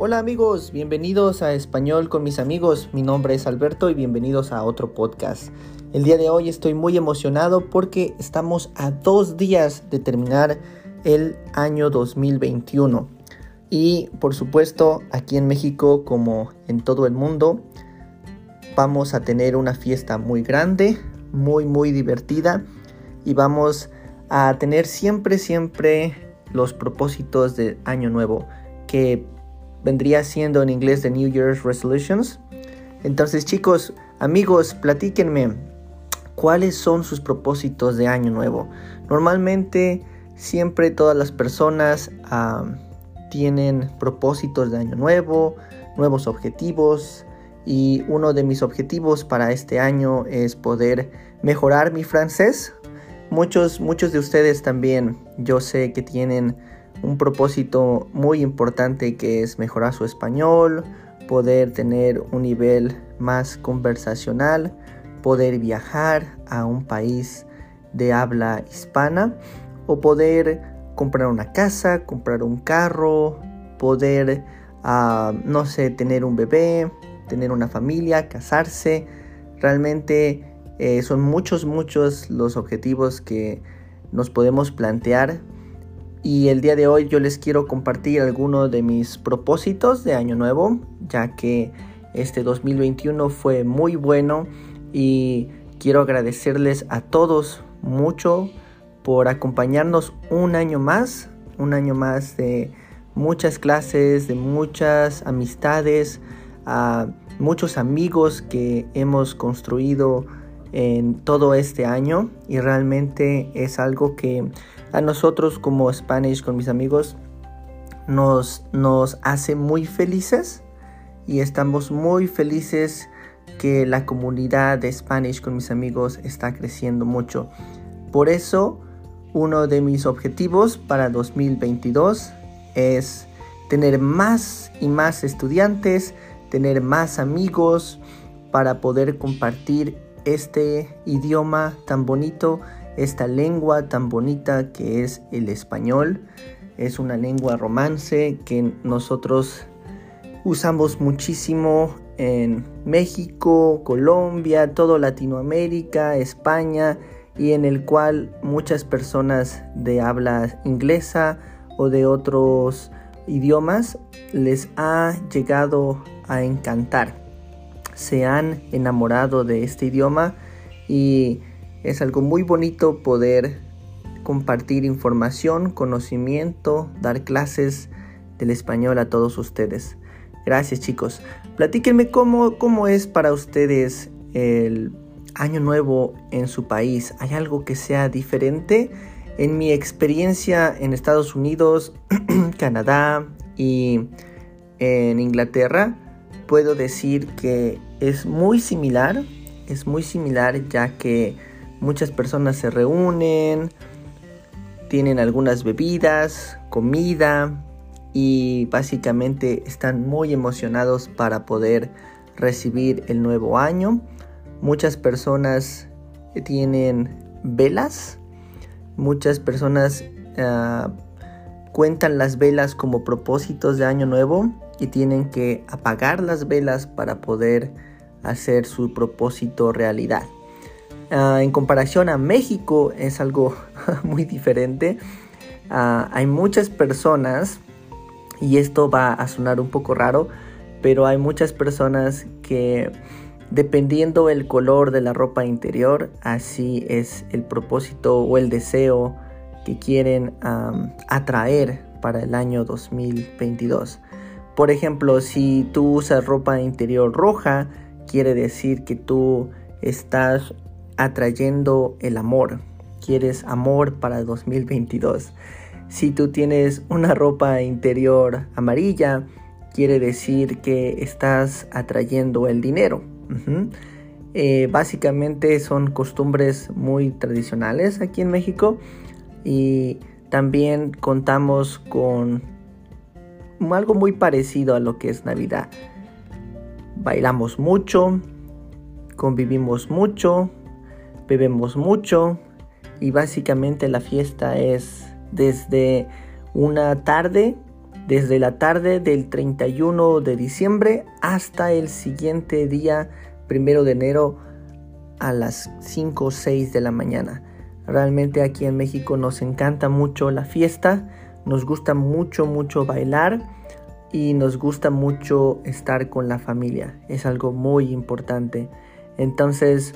Hola amigos, bienvenidos a Español con mis amigos. Mi nombre es Alberto y bienvenidos a otro podcast. El día de hoy estoy muy emocionado porque estamos a dos días de terminar el año 2021. Y por supuesto, aquí en México como en todo el mundo, vamos a tener una fiesta muy grande, muy muy divertida y vamos a tener siempre siempre los propósitos de año nuevo que vendría siendo en inglés de New Year's Resolutions. Entonces chicos, amigos, platíquenme cuáles son sus propósitos de año nuevo. Normalmente siempre todas las personas tienen propósitos de año nuevo, nuevos objetivos y uno de mis objetivos para este año es poder mejorar mi francés. Muchos, muchos de ustedes también yo sé que tienen un propósito muy importante que es mejorar su español, poder tener un nivel más conversacional, poder viajar a un país de habla hispana o poder comprar una casa, comprar un carro, poder, ah, no sé, tener un bebé, tener una familia, casarse. Realmente eh, son muchos, muchos los objetivos que nos podemos plantear y el día de hoy yo les quiero compartir algunos de mis propósitos de año nuevo, ya que este 2021 fue muy bueno y quiero agradecerles a todos mucho por acompañarnos un año más, un año más de muchas clases, de muchas amistades, a muchos amigos que hemos construido en todo este año y realmente es algo que a nosotros como Spanish con mis amigos nos, nos hace muy felices y estamos muy felices que la comunidad de Spanish con mis amigos está creciendo mucho. Por eso, uno de mis objetivos para 2022 es tener más y más estudiantes, tener más amigos para poder compartir este idioma tan bonito esta lengua tan bonita que es el español. Es una lengua romance que nosotros usamos muchísimo en México, Colombia, todo Latinoamérica, España y en el cual muchas personas de habla inglesa o de otros idiomas les ha llegado a encantar. Se han enamorado de este idioma y es algo muy bonito poder compartir información, conocimiento, dar clases del español a todos ustedes. Gracias chicos. Platíquenme cómo, cómo es para ustedes el año nuevo en su país. ¿Hay algo que sea diferente? En mi experiencia en Estados Unidos, Canadá y en Inglaterra, puedo decir que es muy similar. Es muy similar ya que Muchas personas se reúnen, tienen algunas bebidas, comida y básicamente están muy emocionados para poder recibir el nuevo año. Muchas personas tienen velas, muchas personas ah, cuentan las velas como propósitos de año nuevo y tienen que apagar las velas para poder hacer su propósito realidad. Ah, en comparación a México es algo muy diferente. Ah, hay muchas personas, y esto va a sonar un poco raro, pero hay muchas personas que dependiendo el color de la ropa interior, así es el propósito o el deseo que quieren atraer para el año 2022. Por ejemplo, si tú usas ropa interior roja, quiere decir que tú estás atrayendo el amor. Quieres amor para 2022. Si tú tienes una ropa interior amarilla, quiere decir que estás atrayendo el dinero. Eh, básicamente son costumbres muy tradicionales aquí en México y también contamos con algo muy parecido a lo que es Navidad. Bailamos mucho, convivimos mucho, bebemos mucho y básicamente la fiesta es desde una tarde desde la tarde del 31 de diciembre hasta el siguiente día, primero de enero, a las 5 o 6 de la mañana. Realmente aquí en México nos encanta mucho la fiesta, nos gusta mucho, mucho bailar y nos gusta mucho estar con la familia. Es algo muy importante. Entonces,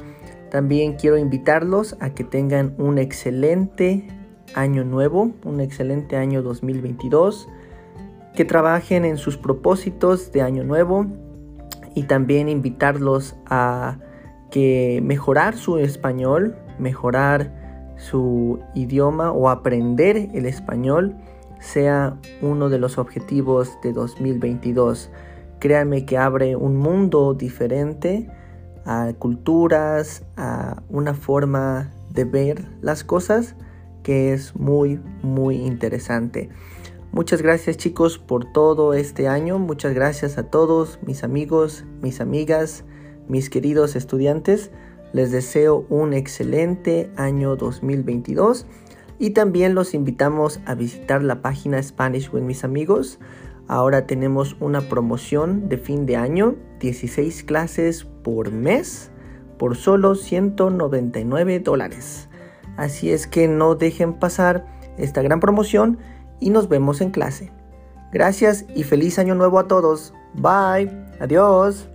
también quiero invitarlos a que tengan un excelente año nuevo, un excelente año 2022, que trabajen en sus propósitos de año nuevo y también invitarlos a que mejorar su español, mejorar su idioma o aprender el español sea uno de los objetivos de 2022. Créanme que abre un mundo diferente a culturas, a una forma de ver las cosas que es muy muy interesante. Muchas gracias chicos por todo este año, muchas gracias a todos mis amigos, mis amigas, mis queridos estudiantes. Les deseo un excelente año 2022 y también los invitamos a visitar la página Spanish with mis amigos. Ahora tenemos una promoción de fin de año, 16 clases por mes por solo 199 dólares. Así es que no dejen pasar esta gran promoción y nos vemos en clase. Gracias y feliz año nuevo a todos. Bye. Adiós.